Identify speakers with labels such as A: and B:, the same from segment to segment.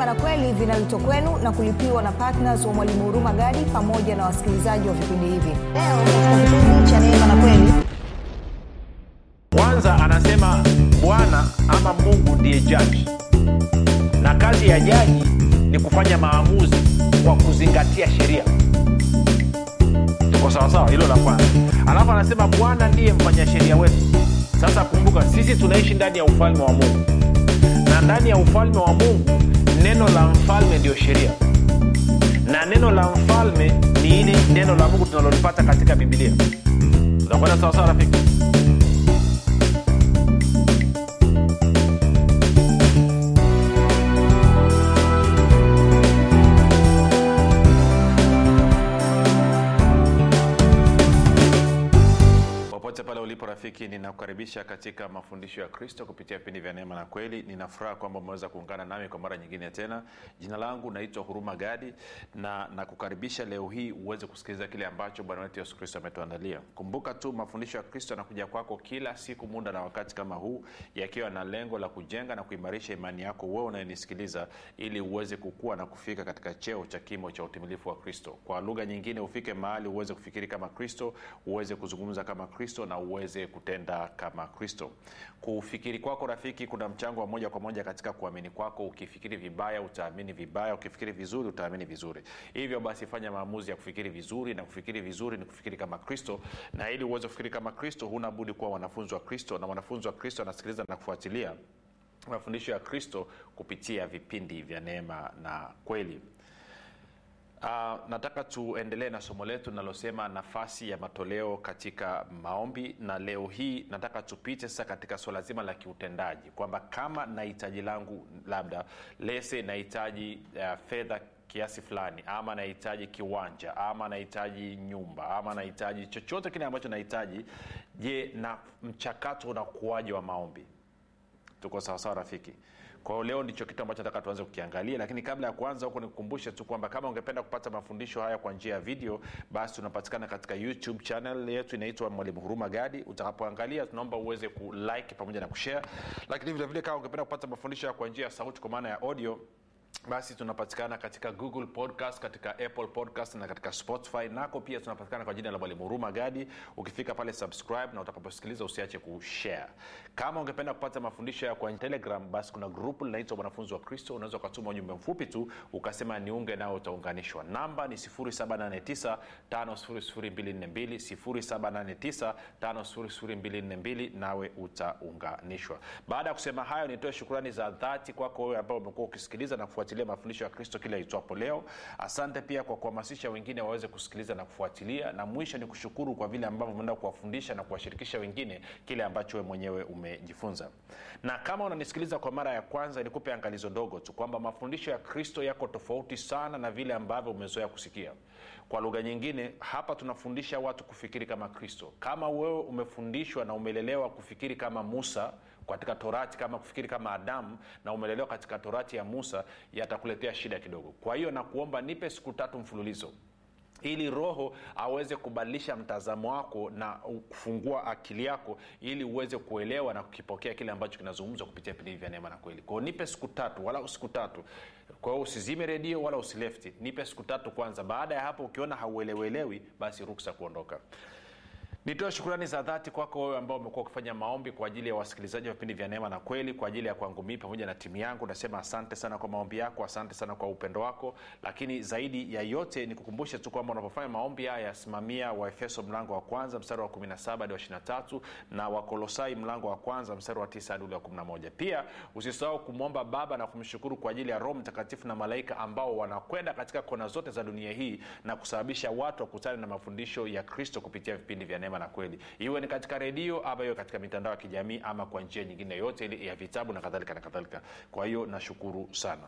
A: neema na kweli vinaletwa kwenu na kulipiwa na ptns wa mwalimu huruma gadi pamoja na wasikilizaji wa vipindi hivi. Leo cha neema na kweli.
B: Kwanza anasema bwana ama mungu ndiye jaji. Na kazi ya jaji ni kufanya maamuzi kwa kuzingatia sheria. Tuko sawasawa hilo la kwanza. Alafu anasema bwana ndiye mfanya sheria wetu. Sasa kumbuka sisi tunaishi ndani ya ufalme wa mungu na ndani ya ufalme wa mungu neno la mfalme ndiyo sheria. Na neno la mfalme ni hili neno la mungu tunalolipata katika bibilia unakwenda sawasawa rafiki? Popote pale ulipo rafiki ninakukaribisha katika mafundisho ya kristo kupitia vipindi vya neema na kweli. Ninafuraha kwamba umeweza kuungana nami kwa mara nyingine tena. Jina langu naitwa huruma gadi na nakukaribisha leo hii uweze kusikiliza kile ambacho bwana wetu yesu kristo ametuandalia. Kumbuka tu mafundisho ya kristo yanakuja kwako kila siku muda na wakati kama huu yakiwa na lengo la kujenga na kuimarisha imani yako wewe unayenisikiliza ili uweze kukua na kufika katika cheo cha kimo cha utimilifu wa kristo. Kwa lugha nyingine ufike mahali uweze kufikiri kama kristo uweze kuzungumza kama kristo na uweze kutenda kama kristo. Kufikiri kwako rafiki kuna mchango wa moja kwa moja katika kuamini kwako. Ukifikiri vibaya utaamini vibaya. Ukifikiri vizuri utaamini vizuri. Hivyo basi fanya maamuzi ya kufikiri vizuri na kufikiri vizuri ni kufikiri kama kristo. Na ili uweze kufikiri kama kristo huna budi kuwa wanafunzi wa kristo. Na wanafunzi wa kristo anasikiliza na kufuatilia mafundisho ya kristo kupitia vipindi vya neema na kweli Uh, nataka tuendelee na somo letu linalosema nafasi ya matoleo katika maombi na leo hii nataka tupite sasa katika swala zima la kiutendaji kwamba kama nahitaji langu labda lese nahitaji uh, fedha kiasi fulani ama nahitaji kiwanja ama nahitaji nyumba ama nahitaji chochote kile ambacho nahitaji je na mchakato unakuwaji wa maombi? Tuko sawasawa rafiki kwa hiyo leo ndicho kitu ambacho nataka tuanze kukiangalia lakini kabla ya kuanza huko nikukumbushe tu kwamba kama ungependa kupata mafundisho haya kwa njia ya video basi tunapatikana katika youtube channel yetu inaitwa mwalimu huruma gadi. Utakapoangalia tunaomba uweze kulike pamoja na kushare. Lakini vilevile kama ungependa kupata mafundisho haya kwa njia ya sauti kwa maana ya audio basi tunapatikana katika google podcast katika apple podcast na katika spotify. Nako pia tunapatikana kwa jina la mwalimu huruma gadi. Ukifika pale subscribe na utakaposikiliza usiache kushare. Kama ungependa kupata mafundisho ya kwa telegram basi kuna grupu linaitwa mwanafunzi wa kristo. Unaweza ukatuma ujumbe mfupi tu ukasema niunge nao utaunganishwa. Namba ni 789 5242 789 nawe utaunganishwa. Baada ya kusema hayo nitoe shukrani za dhati kwako wewe ambao umekuwa ukisikiliza na kufuatilia mafundisho ya kristo kila itwapo leo. Asante pia kwa kuhamasisha wengine waweze kusikiliza na kufuatilia. Na mwisho ni kushukuru kwa vile ambavyo umeenda kuwafundisha na kuwashirikisha wengine kile ambacho we mwenyewe umejifunza. Na kama unanisikiliza kwa mara ya kwanza nikupe angalizo dogo tu kwamba mafundisho ya kristo yako tofauti sana na vile ambavyo umezoea kusikia kwa lugha nyingine hapa tunafundisha watu kufikiri kama kristo. Kama wewe umefundishwa na umelelewa kufikiri kama musa katika torati kama kufikiri kama adamu na umelelewa katika torati ya musa yatakuletea shida kidogo. Kwa hiyo nakuomba nipe siku tatu mfululizo ili roho aweze kubadilisha mtazamo wako na kufungua akili yako ili uweze kuelewa na kukipokea kile ambacho kinazungumzwa kupitia vipindi vya neema na kweli. Kwao nipe siku tatu wala siku tatu. Kwa hiyo usizime redio wala usilefti. Nipe siku tatu kwanza. Baada ya hapo ukiona hauelewelewi basi ruksa kuondoka nitoe shukrani za dhati kwako wewe ambao umekuwa ukifanya maombi kwa ajili ya wasikilizaji wa vipindi vya neema na kweli kwa ajili ya kwangu mii pamoja na timu yangu. Nasema asante sana kwa maombi yako asante sana kwa upendo wako. Lakini zaidi ya yote nikukumbushe tu kwamba unapofanya maombi haya yasimamia waefeso mlango wa kwanza mstari wa 17 hadi wa 23 na wakolosai mlango wa kwanza mstari wa 9 hadi wa 11 pia usisahau kumwomba baba na kumshukuru kwa ajili ya roho mtakatifu na malaika ambao wanakwenda katika kona zote za dunia hii na kusababisha watu wakutane na mafundisho ya kristo kupitia vipindi vya neema na kweli. Iwe ni katika redio ama iwe katika mitandao ya kijamii ama kwa njia nyingine yote ile ya vitabu na kadhalika na kadhalika. Kwa hiyo nashukuru sana.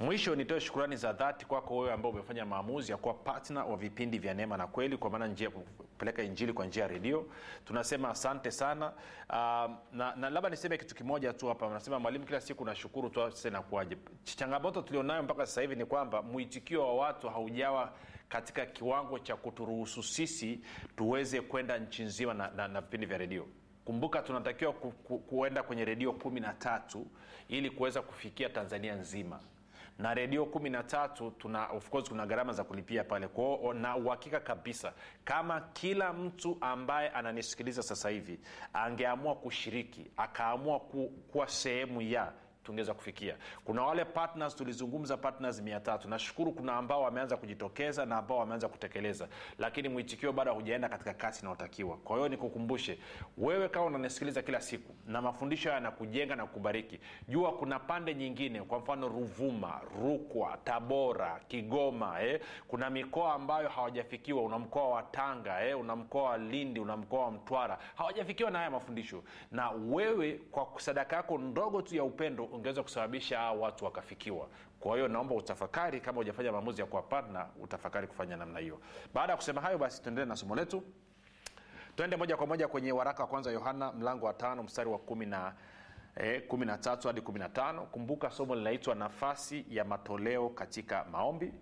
B: Mwisho nitoe shukurani za dhati kwako wewe ambao umefanya maamuzi ya kuwa patna wa vipindi vya neema na kweli kwa maana njia kupeleka injili kwa njia ya redio. Tunasema asante sana. Um, na, na labda niseme kitu kimoja tu hapa. Nasema mwalimu kila siku nashukuru tu nakuaje changamoto tulionayo mpaka sasa hivi ni kwamba mwitikio wa watu haujawa katika kiwango cha kuturuhusu sisi tuweze kwenda nchi nzima na, na, na vipindi vya redio. Kumbuka tunatakiwa ku, ku, kuenda kwenye redio kumi na tatu ili kuweza kufikia tanzania nzima. Na redio kumi na tatu tuna of course kuna gharama za kulipia pale. Kwao na uhakika kabisa kama kila mtu ambaye ananisikiliza sasa hivi angeamua kushiriki akaamua ku, kuwa sehemu ya tungeweza kufikia. Kuna wale partners tulizungumza partners mia tatu nashukuru kuna ambao wameanza kujitokeza na ambao wameanza kutekeleza. Lakini mwitikio bado hujaenda katika kasi inayotakiwa. Kwa hiyo nikukumbushe wewe kama unanisikiliza kila siku na mafundisho haya yanakujenga na kukubariki jua kuna pande nyingine. Kwa mfano ruvuma rukwa tabora kigoma eh? kuna mikoa ambayo hawajafikiwa. Una mkoa wa tanga eh? una mkoa wa lindi una mkoa wa mtwara. Hawajafikiwa na haya mafundisho. Na wewe kwa sadaka yako ndogo tu ya upendo ungeweza kusababisha hawa watu wakafikiwa. Kwa hiyo naomba utafakari kama hujafanya maamuzi ya kuwa utafakari kufanya namna hiyo. Baada ya kusema hayo basi tuendelee na somo letu. Twende moja kwa moja kwenye waraka wa kwanza yohana mlango wa tano mstari wa kumi na E, 13 hadi 15 kumbuka somo linaitwa nafasi ya matoleo katika maombi.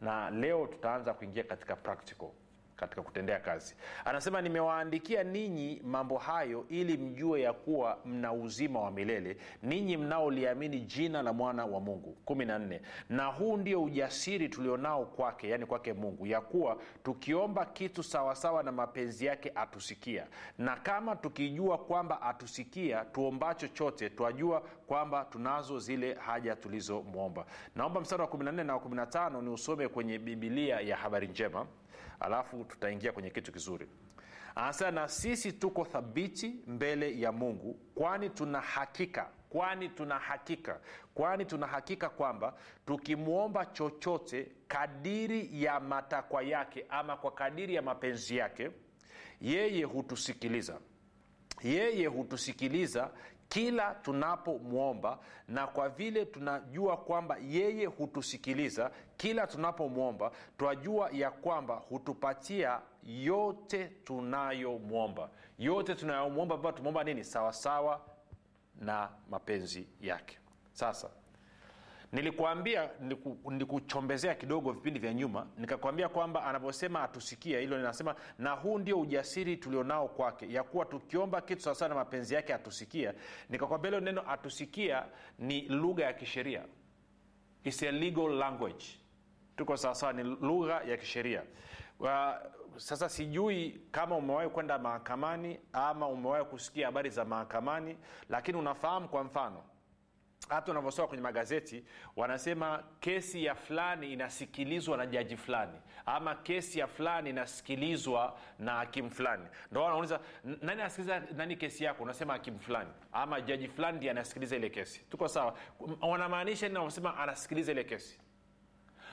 B: Na leo tutaanza kuingia katika practical katika kutendea kazi. Anasema nimewaandikia ninyi mambo hayo ili mjue ya kuwa mna uzima wa milele ninyi mnaoliamini jina la mwana wa mungu. 14 na huu ndio ujasiri tulionao kwake yani kwake mungu ya kuwa tukiomba kitu sawasawa na mapenzi yake atusikia. Na kama tukijua kwamba atusikia tuomba chochote twajua kwamba tunazo zile haja tulizomwomba. Naomba mstari wa 14 na wa 15 ni usome kwenye bibilia ya habari njema alafu tutaingia kwenye kitu kizuri. Anasema na sisi tuko thabiti mbele ya mungu kwani tuna hakika kwani tuna hakika kwani tuna hakika kwamba tukimwomba chochote kadiri ya matakwa yake ama kwa kadiri ya mapenzi yake yeye hutusikiliza. Yeye hutusikiliza kila tunapomwomba na kwa vile tunajua kwamba yeye hutusikiliza kila tunapomwomba twajua ya kwamba hutupatia yote tunayomwomba. Yote tunayomwomba baba tumwomba nini? Sawasawa na mapenzi yake. Sasa nilikuambia nilikuchombezea kidogo vipindi vya nyuma nikakwambia kwamba anavyosema atusikia hilo ninasema na huu ndio ujasiri tulionao kwake ya kuwa tukiomba kitu sawasawa na mapenzi yake atusikia nikakwambia hilo neno atusikia ni lugha ya kisheria. It's a legal language. Tuko sawasawa ni lugha ya kisheria. Uh, sasa sijui kama umewahi kwenda mahakamani ama umewahi kusikia habari za mahakamani lakini unafahamu kwa mfano hata unavyosoma kwenye magazeti wanasema kesi ya fulani inasikilizwa na jaji fulani ama kesi ya fulani inasikilizwa na hakimu fulani. Ndo wanauliza nani anasikiliza nani kesi yako? Unasema hakimu fulani ama jaji fulani ndiye anasikiliza ile kesi. Tuko sawa? Wanamaanisha nini wanaosema anasikiliza ile kesi?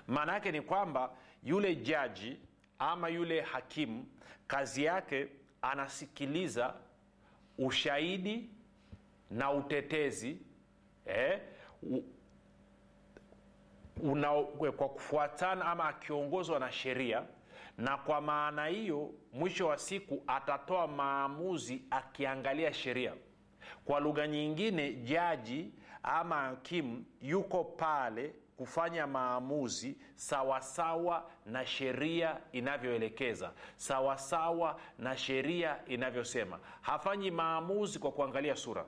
B: Maana yake ni kwamba yule jaji ama yule hakimu kazi yake anasikiliza ushahidi na utetezi eh, una, kwa kufuatana ama akiongozwa na sheria na kwa maana hiyo mwisho wa siku atatoa maamuzi akiangalia sheria. Kwa lugha nyingine jaji ama hakimu yuko pale kufanya maamuzi sawasawa na sheria inavyoelekeza sawasawa na sheria inavyosema. Hafanyi maamuzi kwa kuangalia sura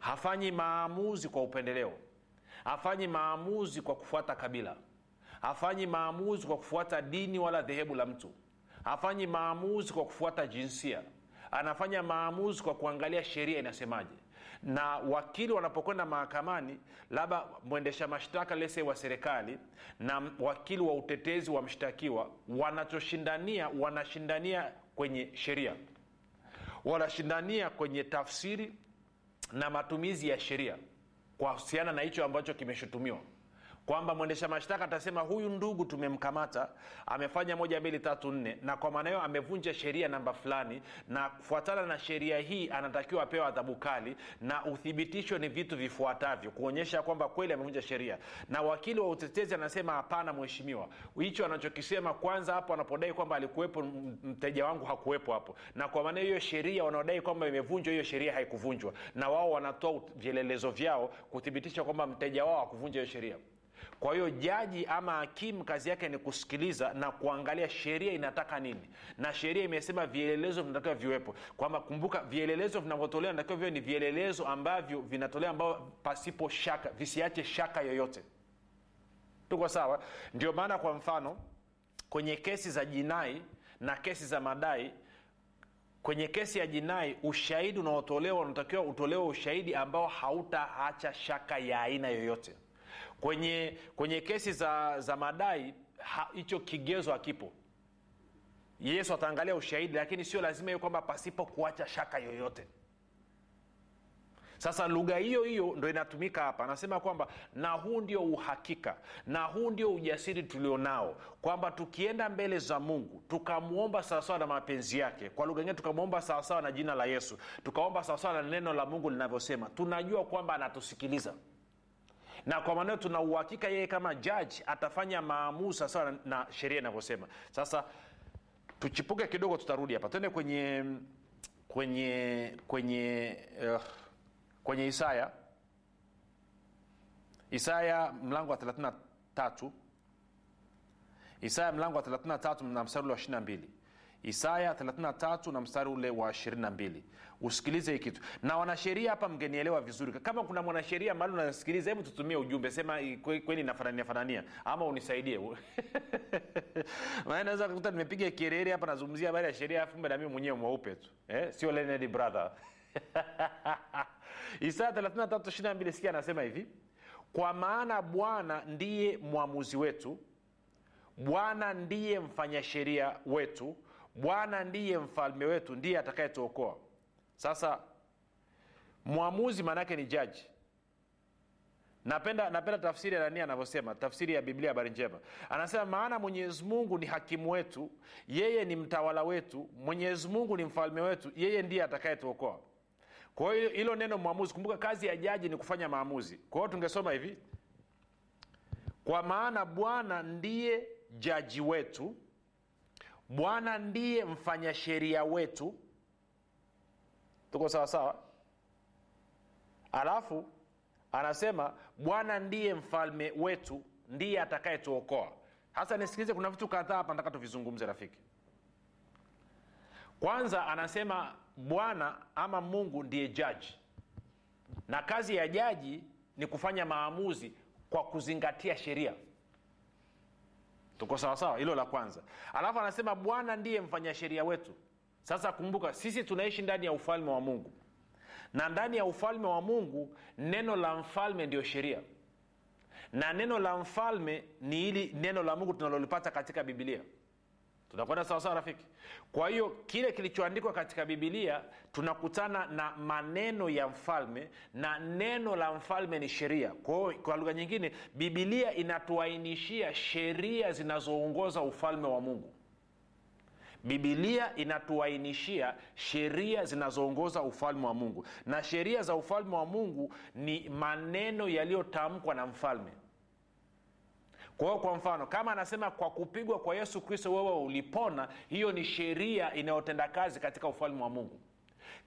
B: hafanyi maamuzi kwa upendeleo. Hafanyi maamuzi kwa kufuata kabila. Hafanyi maamuzi kwa kufuata dini wala dhehebu la mtu. Hafanyi maamuzi kwa kufuata jinsia. Anafanya maamuzi kwa kuangalia sheria inasemaje. Na wakili wanapokwenda mahakamani labda mwendesha mashtaka lese wa serikali na wakili wa utetezi wa mshtakiwa wanachoshindania wanashindania kwenye sheria. Wanashindania kwenye tafsiri na matumizi ya sheria kuhusiana na hicho ambacho kimeshutumiwa kwamba mwendesha mashtaka atasema huyu ndugu tumemkamata amefanya moja mbili tatu nne na kwa maana hiyo amevunja sheria namba fulani na kufuatana na sheria hii anatakiwa apewa adhabu kali na uthibitisho ni vitu vifuatavyo kuonyesha kwamba kweli amevunja sheria. Na wakili wa utetezi anasema hapana mheshimiwa. Hicho anachokisema kwanza hapo anapodai kwamba alikuwepo mteja wangu hakuwepo hapo. Na kwa maana hiyo sheria wanaodai kwamba imevunjwa hiyo sheria haikuvunjwa. Na wao wanatoa vielelezo vyao kuthibitisha kwamba mteja wao hakuvunja hiyo sheria kwa hiyo jaji ama hakimu kazi yake ni kusikiliza na kuangalia sheria inataka nini. Na sheria imesema vielelezo vinatakiwa viwepo. Kwamba kumbuka vielelezo vinavyotolewa natakiwa viwe ni vielelezo ambavyo vinatolewa ambao pasipo shaka visiache shaka yoyote. Tuko sawa? Ndio maana kwa mfano kwenye kesi za jinai na kesi za madai kwenye kesi ya jinai ushahidi unaotolewa unatakiwa utolewe ushahidi ambao hautaacha shaka ya aina yoyote kwenye kwenye kesi za za madai hicho kigezo hakipo. Yesu ataangalia ushahidi lakini sio lazima hiyo kwamba pasipo kuacha shaka yoyote. Sasa lugha hiyo hiyo ndo inatumika hapa. Anasema kwamba na huu ndio uhakika na huu ndio ujasiri tulionao kwamba tukienda mbele za mungu tukamwomba sawasawa na mapenzi yake. Kwa lugha ingine tukamwomba sawasawa na jina la yesu tukaomba sawasawa na neno la mungu linavyosema. Tunajua kwamba anatusikiliza na kwa maneno tuna uhakika yeye kama jaji atafanya maamuzi sawa na, na sheria inavyosema. Sasa tuchipuke kidogo tutarudi hapa. Twende kwenye kwenye kwenye uh, kwenye isaya. Isaya mlango wa 33 isaya mlango wa 33 na mstari ule wa 22 isaya 33 na mstari ule wa 22 usikilize hii kitu. Na wanasheria hapa mgenielewa vizuri. Kama kuna mwanasheria mahali unasikiliza hebu tutumie ujumbe sema kweli nafanania fanania. Ama unisaidie. Naweza kukuta nimepiga kerere hapa nazungumzia habari ya sheria afu mbe nami mwenyewe mweupe tu. Eh? sio Leonard brother. Isaya 33 sikia anasema hivi. Kwa maana bwana ndiye mwamuzi wetu bwana ndiye mfanya sheria wetu bwana ndiye mfalme wetu ndiye atakayetuokoa sasa mwamuzi maanaake ni jaji. Napenda napenda tafsiri ya nani anavyosema tafsiri ya biblia habari njema. Anasema maana mwenyezi mungu ni hakimu wetu yeye ni mtawala wetu mwenyezi mungu ni mfalme wetu yeye ndiye atakayetuokoa. Kwa hiyo hilo neno mwamuzi kumbuka kazi ya jaji ni kufanya maamuzi. Kwa hiyo tungesoma hivi kwa maana bwana ndiye jaji wetu bwana ndiye mfanya sheria wetu tuko sawasawa alafu anasema bwana ndiye mfalme wetu ndiye atakayetuokoa. Hasa nisikilize kuna vitu kadhaa hapa nataka tuvizungumze rafiki. Kwanza anasema bwana ama mungu ndiye jaji. Na kazi ya jaji ni kufanya maamuzi kwa kuzingatia sheria. Tuko sawasawa hilo la kwanza. Alafu anasema bwana ndiye mfanya sheria wetu sasa kumbuka sisi tunaishi ndani ya ufalme wa mungu. Na ndani ya ufalme wa mungu neno la mfalme ndio sheria. Na neno la mfalme ni hili neno la mungu tunalolipata katika bibilia tunakwenda sawasawa rafiki? Kwa hiyo kile kilichoandikwa katika bibilia tunakutana na maneno ya mfalme na neno la mfalme ni sheria. Kwao kwa lugha nyingine bibilia inatuainishia sheria zinazoongoza ufalme wa mungu bibilia inatuainishia sheria zinazoongoza ufalme wa mungu. Na sheria za ufalme wa mungu ni maneno yaliyotamkwa na mfalme. Kwa hiyo kwa mfano kama anasema kwa kupigwa kwa yesu kristo wewe ulipona hiyo ni sheria inayotenda kazi katika ufalme wa mungu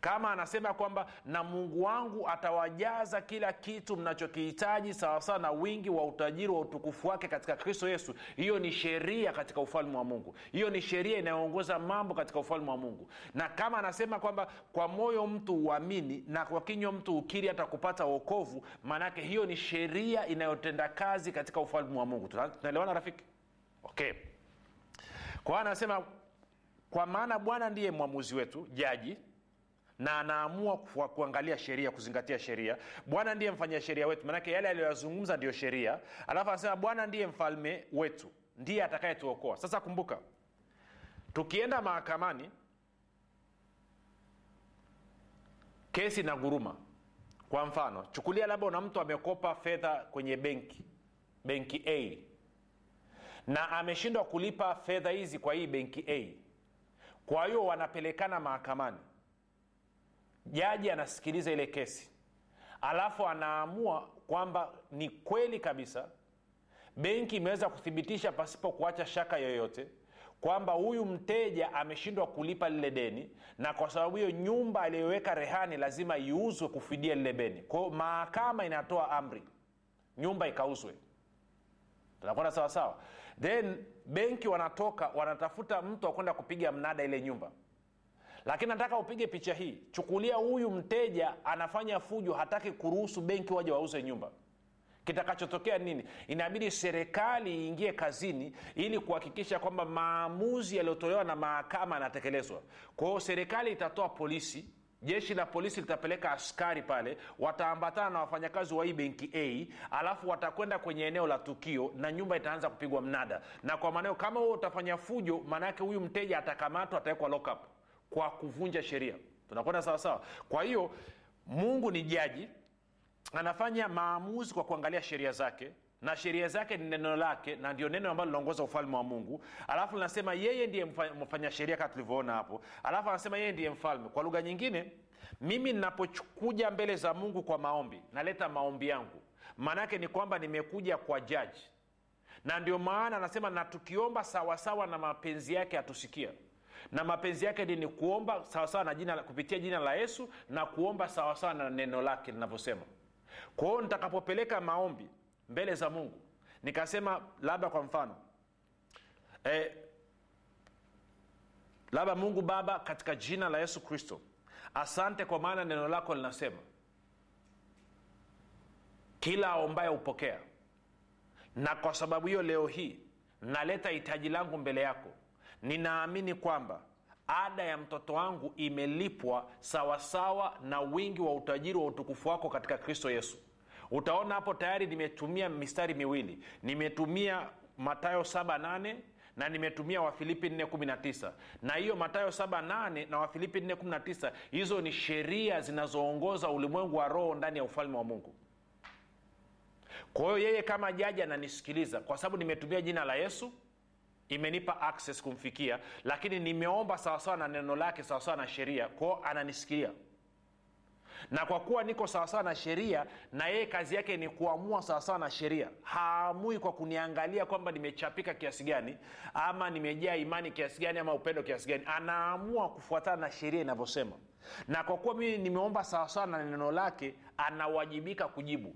B: kama anasema kwamba na mungu wangu atawajaza kila kitu mnachokihitaji sawasawa na wingi wa utajiri wa utukufu wake katika kristo yesu. Hiyo ni sheria katika ufalme wa mungu. Hiyo ni sheria inayoongoza mambo katika ufalme wa mungu. Na kama anasema kwamba kwa moyo mtu uamini na kwa kinywa mtu ukiri hata kupata uokovu maanake hiyo ni sheria inayotenda kazi katika ufalme wa mungu. Tunaelewana rafiki? Okay. Kwa anasema kwa maana bwana ndiye mwamuzi wetu jaji na anaamua kuangalia sheria kuzingatia sheria. Bwana ndiye mfanya sheria wetu. Manake yale aliyoyazungumza ndiyo sheria. Alafu anasema bwana ndiye mfalme wetu. Ndiye atakayetuokoa. Sasa kumbuka tukienda mahakamani kesi na guruma. Kwa mfano chukulia labda una mtu amekopa fedha kwenye benki benki a na ameshindwa kulipa fedha hizi kwa hii benki a. Kwa hiyo wanapelekana mahakamani jaji anasikiliza ile kesi. Alafu anaamua kwamba ni kweli kabisa benki imeweza kuthibitisha pasipo kuacha shaka yoyote kwamba huyu mteja ameshindwa kulipa lile deni na kwa sababu hiyo nyumba aliyoweka rehani lazima iuzwe kufidia lile deni. Kwao mahakama inatoa amri nyumba ikauzwe. Tunakwenda sawasawa then benki wanatoka wanatafuta mtu wa kwenda kupiga mnada ile nyumba lakini nataka upige picha hii. Chukulia huyu mteja anafanya fujo hataki kuruhusu benki waje wauze nyumba. Kitakachotokea nini? Inabidi serikali iingie kazini ili kuhakikisha kwamba maamuzi yaliyotolewa na mahakama yanatekelezwa. Kwa serikali itatoa polisi jeshi la polisi litapeleka askari pale wataambatana na wafanyakazi wa hii benki a alafu watakwenda kwenye eneo la tukio na nyumba itaanza kupigwa mnada. Na kwa maneo kama huo utafanya fujo maanaake huyu mteja atakamatwa atawekwa lockup kwa kuvunja sheria. Tunakwenda sawasawa kwa hiyo mungu ni jaji anafanya maamuzi kwa kuangalia sheria zake na sheria zake ni neno lake na ndio neno ambalo linaongoza ufalme wa mungu. Alafu linasema yeye ndiye mfanya sheria kama tulivyoona hapo. Alafu anasema yeye ndiye mfalme. Kwa lugha nyingine mimi ninapokuja mbele za mungu kwa maombi naleta maombi yangu. Maanaake ni kwamba nimekuja kwa jaji. Na ndio maana anasema na tukiomba sawasawa na mapenzi yake atusikia na mapenzi yake ni kuomba sawasawa na jina kupitia jina la yesu na kuomba sawasawa na neno lake linavyosema. Kwa hiyo nitakapopeleka maombi mbele za mungu nikasema labda kwa mfano e, labda mungu baba katika jina la yesu kristo asante kwa maana neno lako linasema kila aombaye hupokea. Na kwa sababu hiyo leo hii naleta hitaji langu mbele yako ninaamini kwamba ada ya mtoto wangu imelipwa sawasawa na wingi wa utajiri wa utukufu wako katika kristo yesu. Utaona hapo tayari nimetumia mistari miwili. Nimetumia matayo 78 na nimetumia wafilipi 419 na hiyo matayo 78 na wafilipi 419 hizo ni sheria zinazoongoza ulimwengu wa roho ndani ya ufalme wa mungu. Kwa hiyo yeye kama jaji ananisikiliza kwa sababu nimetumia jina la yesu imenipa access kumfikia lakini nimeomba sawasawa na neno lake sawasawa na sheria. Kwao ananisikilia. Na kwa kuwa niko sawasawa na sheria na yeye kazi yake ni kuamua sawasawa na sheria haamui kwa kuniangalia kwamba nimechapika kiasi gani ama nimejaa imani kiasi gani ama upendo kiasi gani. Anaamua kufuatana na sheria inavyosema. Na kwa kuwa mimi nimeomba sawasawa na neno lake anawajibika kujibu.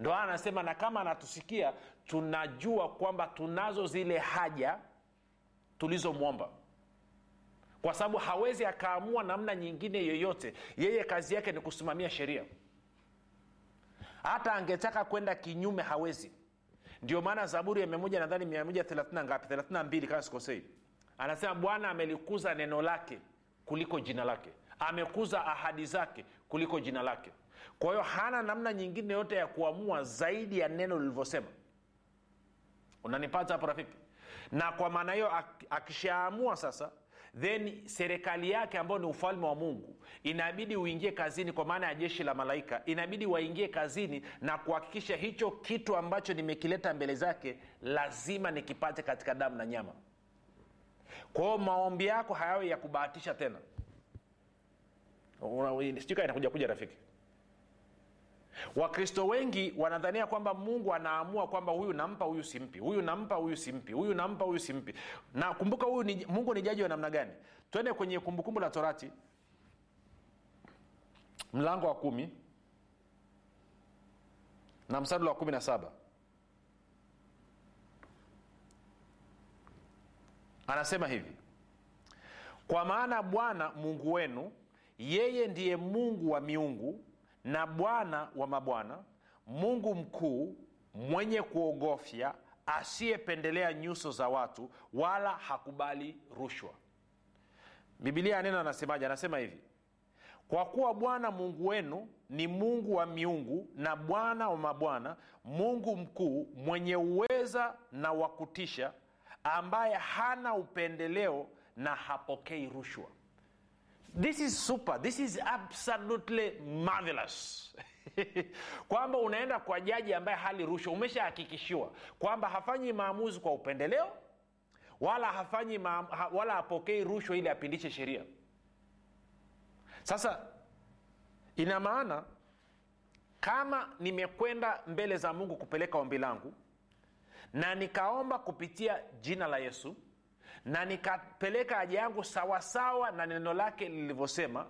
B: Ndo anasema na kama anatusikia tunajua kwamba tunazo zile haja tulizomwomba. Kwa sababu hawezi akaamua namna nyingine yoyote. Yeye kazi yake ni kusimamia sheria. Hata angetaka kwenda kinyume hawezi. Ndio maana zaburi ya miamoja nadhani miamoja thelathina ngapi? thelathina mbili kama sikosei. Anasema bwana amelikuza neno lake kuliko jina lake. Amekuza ahadi zake kuliko jina lake. Kwa hiyo hana namna nyingine yote ya kuamua zaidi ya neno lilivyosema unanipata hapo rafiki? Na kwa maana hiyo akishaamua sasa then serikali yake ambayo ni ufalme wa mungu inabidi uingie kazini kwa maana ya jeshi la malaika. Inabidi waingie kazini na kuhakikisha hicho kitu ambacho nimekileta mbele zake lazima nikipate katika damu na nyama. Kwa maombi yako hayawe ya kubahatisha tena. Sijui kaa inakuja kuja rafiki wakristo wengi wanadhania kwamba mungu anaamua kwamba huyu nampa huyu simpi huyu nampa huyu simpi huyu nampa huyu simpi. Na kumbuka huyu ni, mungu ni jaji wa namna gani? Twende kwenye kumbukumbu la torati. Mlango wa kumi. Na msadulo wa kumi na saba. Anasema hivi kwa maana bwana mungu wenu yeye ndiye mungu wa miungu na bwana wa mabwana mungu mkuu mwenye kuogofya asiyependelea nyuso za watu wala hakubali rushwa. Bibilia ya neno anasemaje? Anasema hivi kwa kuwa bwana mungu wenu ni mungu wa miungu na bwana wa mabwana mungu mkuu mwenye uweza na wa kutisha ambaye hana upendeleo na hapokei rushwa this is super. This is absolutely marvelous. Kwamba unaenda kwa jaji ambaye hali rushwa. Umeshahakikishiwa kwamba hafanyi maamuzi kwa upendeleo wala hafanyi maam, ha, wala hapokei rushwa ili apindishe sheria. Sasa ina maana kama nimekwenda mbele za mungu kupeleka ombi langu na nikaomba kupitia jina la yesu na nikapeleka haja yangu sawasawa na neno lake lilivyosema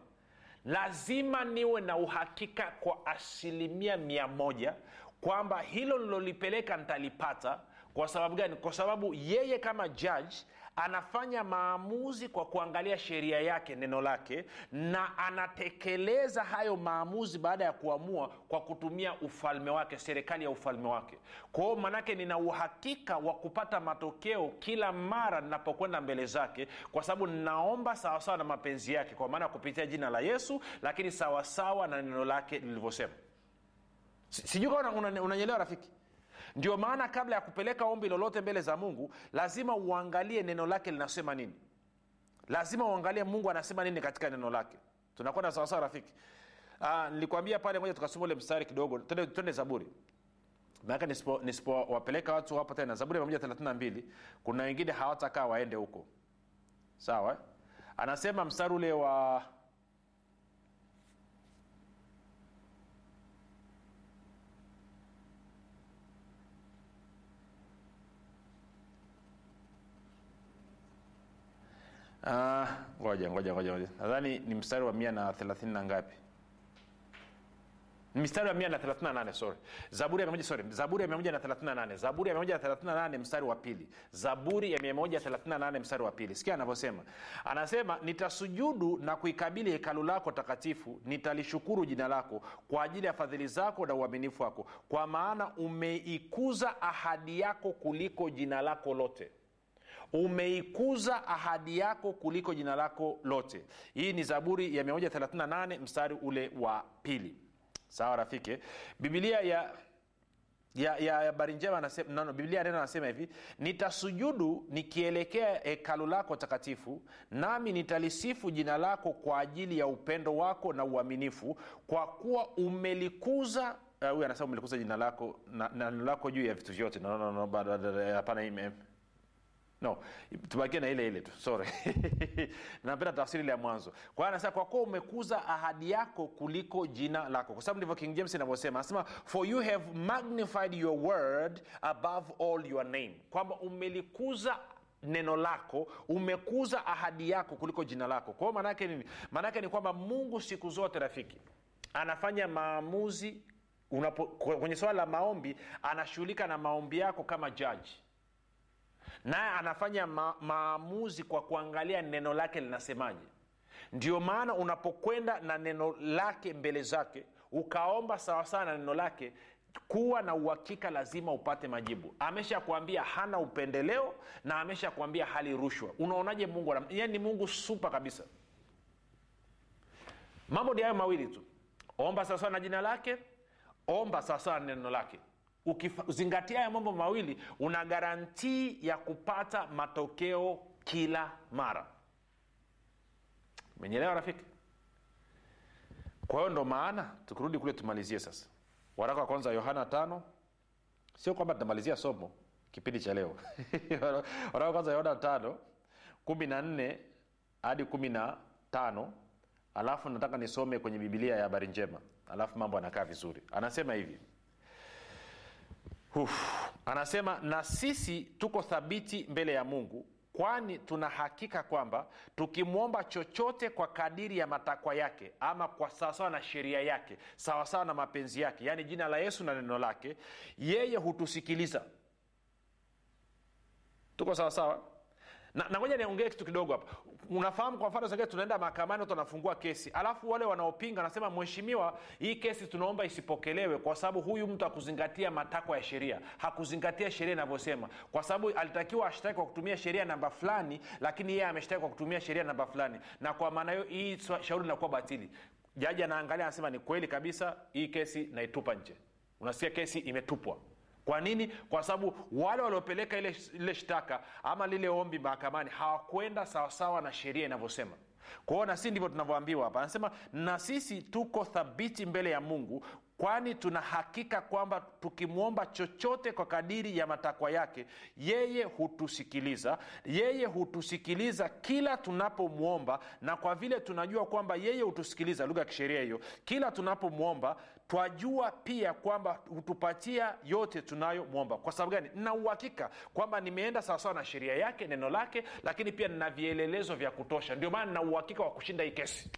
B: lazima niwe na uhakika kwa asilimia mia moja kwamba hilo nilolipeleka nitalipata. Kwa sababu gani? Kwa sababu yeye kama judge anafanya maamuzi kwa kuangalia sheria yake neno lake na anatekeleza hayo maamuzi baada ya kuamua kwa kutumia ufalme wake serikali ya ufalme wake. Kwao manake nina uhakika wa kupata matokeo kila mara ninapokwenda mbele zake kwa sababu ninaomba sawasawa na mapenzi yake kwa maana ya kupitia jina la yesu lakini sawasawa na neno lake lilivyosema. Sijui kama unanyelewa rafiki ndio maana kabla ya kupeleka ombi lolote mbele za mungu lazima uangalie neno lake linasema nini. Lazima uangalie mungu anasema nini katika neno lake. Tunakwenda sawasawa rafiki? Ah, nilikwambia pale moja tukasoma ule mstari kidogo. Twende zaburi. Maanake nisipowapeleka nisipo watu hapo tena zaburi ya 132 kuna wengine hawatakaa waende huko. Sawa eh? anasema mstari ule wa Ah, ngoja ngoja ngoja ngoja. Nadhani ni mstari wa mia na thelathini na ngapi? Mstari wa mia na thelathini na nane sorry. Zaburi ya mia moja sorry. Zaburi ya mia moja na thelathini na nane. Zaburi ya mia moja na thelathini na nane mstari wa pili. Zaburi ya mia moja thelathini na nane mstari wa pili. Sikia anavyosema. Anasema nitasujudu na kuikabili hekalu lako takatifu nitalishukuru jina lako kwa ajili ya fadhili zako na uaminifu wako. Kwa maana umeikuza ahadi yako kuliko jina lako lote umeikuza ahadi yako kuliko jina lako lote. Hii ni zaburi ya 138 mstari ule wa pili. Sawa rafiki? Biblia ya ya, ya habari njema anasema, no, no, biblia neno anasema hivi nitasujudu nikielekea hekalu lako takatifu nami nitalisifu jina lako kwa ajili ya upendo wako na uaminifu kwa kuwa umelikuza uh, anasema umelikuza jina lako na neno lako juu ya vitu vyote. No, no, no, bado- hapana no tubakie na ile ile tu sorry. Napenda tafsiri ile ya mwanzo. Kwa hiyo anasema kwa kuwa umekuza ahadi yako kuliko jina lako. Kwa sababu ndivyo king james inavyosema. Anasema for you have magnified your word above all your name. Kwamba umelikuza neno lako umekuza ahadi yako kuliko jina lako. Kwa hiyo maanaake nini? Maanaake ni kwamba mungu siku zote rafiki anafanya maamuzi unapo, kwenye swala la maombi anashughulika na maombi yako kama jaji naye anafanya ma- maamuzi kwa kuangalia neno lake linasemaje. Ndio maana unapokwenda na neno lake mbele zake ukaomba sawasawa na neno lake kuwa na uhakika lazima upate majibu. Amesha kuambia hana upendeleo na amesha kuambia hali rushwa. Unaonaje mungu yaani ni mungu supa kabisa. Mambo ni hayo mawili tu. Omba sawasawa na jina lake omba sawasawa na neno lake ukizingatia ya mambo mawili una garantii ya kupata matokeo kila mara. Menyelewa rafiki? Kwa hiyo ndo maana tukirudi kule tumalizie sasa. Waraka wa kwanza yohana tano. Sio kwamba tunamalizia somo kipindi cha leo. Waraka wa kwanza yohana tano kumi na nne hadi kumi na tano. Alafu nataka nisome kwenye bibilia ya habari njema. Alafu mambo anakaa vizuri. Anasema hivi Uf. anasema na sisi tuko thabiti mbele ya mungu kwani tuna hakika kwamba tukimwomba chochote kwa kadiri ya matakwa yake ama kwa sawasawa na sheria yake sawasawa na mapenzi yake yaani jina la yesu na neno lake yeye hutusikiliza tuko sawasawa na ngoja niongee kitu kidogo hapa. Unafahamu kwa mfano sasa tunaenda mahakamani watu wanafungua kesi. Alafu wale wanaopinga wanasema mheshimiwa hii kesi tunaomba isipokelewe kwa sababu huyu mtu hakuzingatia matakwa ya sheria. Hakuzingatia sheria inavyosema. Kwa sababu alitakiwa ashtaki kwa kutumia sheria namba fulani lakini yeye ameshtaki kwa kutumia sheria namba fulani. Na kwa maana hiyo hii shauri linakuwa batili. Jaji anaangalia anasema ni kweli kabisa hii kesi naitupa nje. Unasikia kesi imetupwa kwa nini? Kwa sababu wale waliopeleka ile, ile shtaka ama lile ombi mahakamani hawakwenda sawasawa na sheria inavyosema. Kwao na si ndivyo tunavyoambiwa hapa. Anasema na sisi tuko thabiti mbele ya mungu kwani tuna hakika kwamba tukimwomba chochote kwa kadiri ya matakwa yake yeye hutusikiliza yeye hutusikiliza kila tunapomwomba na kwa vile tunajua kwamba yeye hutusikiliza lugha ya kisheria hiyo kila tunapomwomba twajua pia kwamba hutupatia yote tunayomwomba. Kwa sababu gani? Nina uhakika kwamba nimeenda sawasawa na sheria yake neno lake lakini pia nina vielelezo vya kutosha. Ndio maana nina uhakika wa kushinda hii kesi.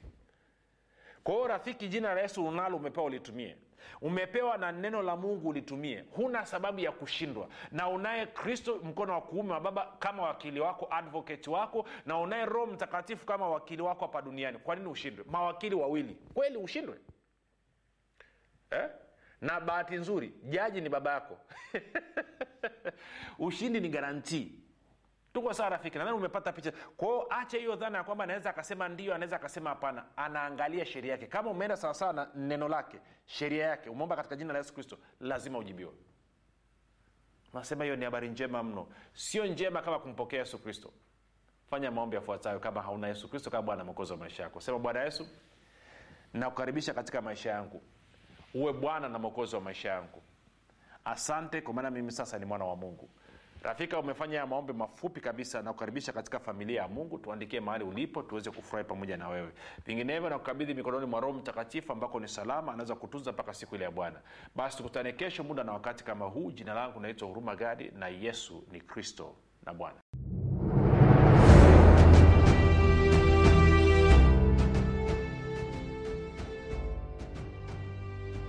B: Kwa hiyo rafiki jina la yesu unalo umepewa ulitumie. Umepewa na neno la mungu ulitumie. Huna sababu ya kushindwa. Na unaye kristo mkono wa kuume wa baba kama wakili wako advocate wako na unaye roho mtakatifu kama wakili wako hapa duniani. Kwa nini ushindwe? Mawakili wawili. Kweli ushindwe eh? na bahati nzuri jaji ni baba yako. Ushindi ni garantii tuko sawa rafiki? Nadhani umepata picha. Kwao acha hiyo dhana ya kwamba anaweza akasema ndio anaweza akasema hapana. Anaangalia sheria yake. Kama umeenda sawasawa na neno lake sheria yake umeomba katika jina la yesu kristo lazima ujibiwe. Nasema hiyo ni habari njema mno. Sio njema kama kumpokea yesu kristo. Fanya maombi yafuatayo kama hauna yesu kristo kama bwana mwokozi wa maisha yako. Sema bwana yesu nakukaribisha katika maisha yangu uwe bwana na mwokozi wa maisha yangu. Asante kwa maana mimi sasa ni mwana wa mungu. Rafika umefanya ya maombi mafupi kabisa na kukaribisha katika familia ya mungu. Tuandikie mahali ulipo tuweze kufurahi pamoja na wewe. Vinginevyo na kukabidhi mikononi mwa roho mtakatifu ambako ni salama anaweza kutunza mpaka siku ile ya bwana. Basi tukutane kesho muda na wakati kama huu. Jina langu naitwa huruma gadi na yesu ni kristo na bwana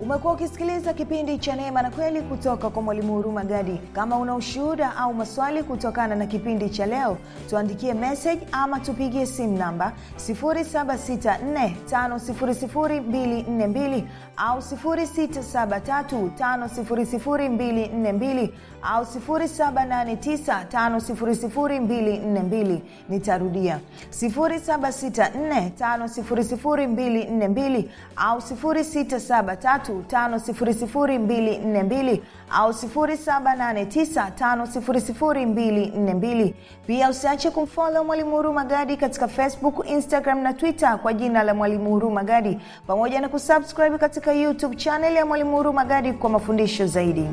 A: umekuwa ukisikiliza kipindi cha neema na kweli kutoka kwa mwalimu huruma gadi. Kama una ushuhuda au maswali kutokana na kipindi cha leo tuandikie message ama tupigie simu namba 7645242 au 6735242 au 7895242 nitarudia. 7645242 au 6735242 au 7895242 pia usiache kumfolo mwalimu huru magadi katika facebook instagram na twitter kwa jina la mwalimu huru magadi pamoja na kusubscribe katika youtube chaneli ya mwalimu huru magadi kwa mafundisho zaidi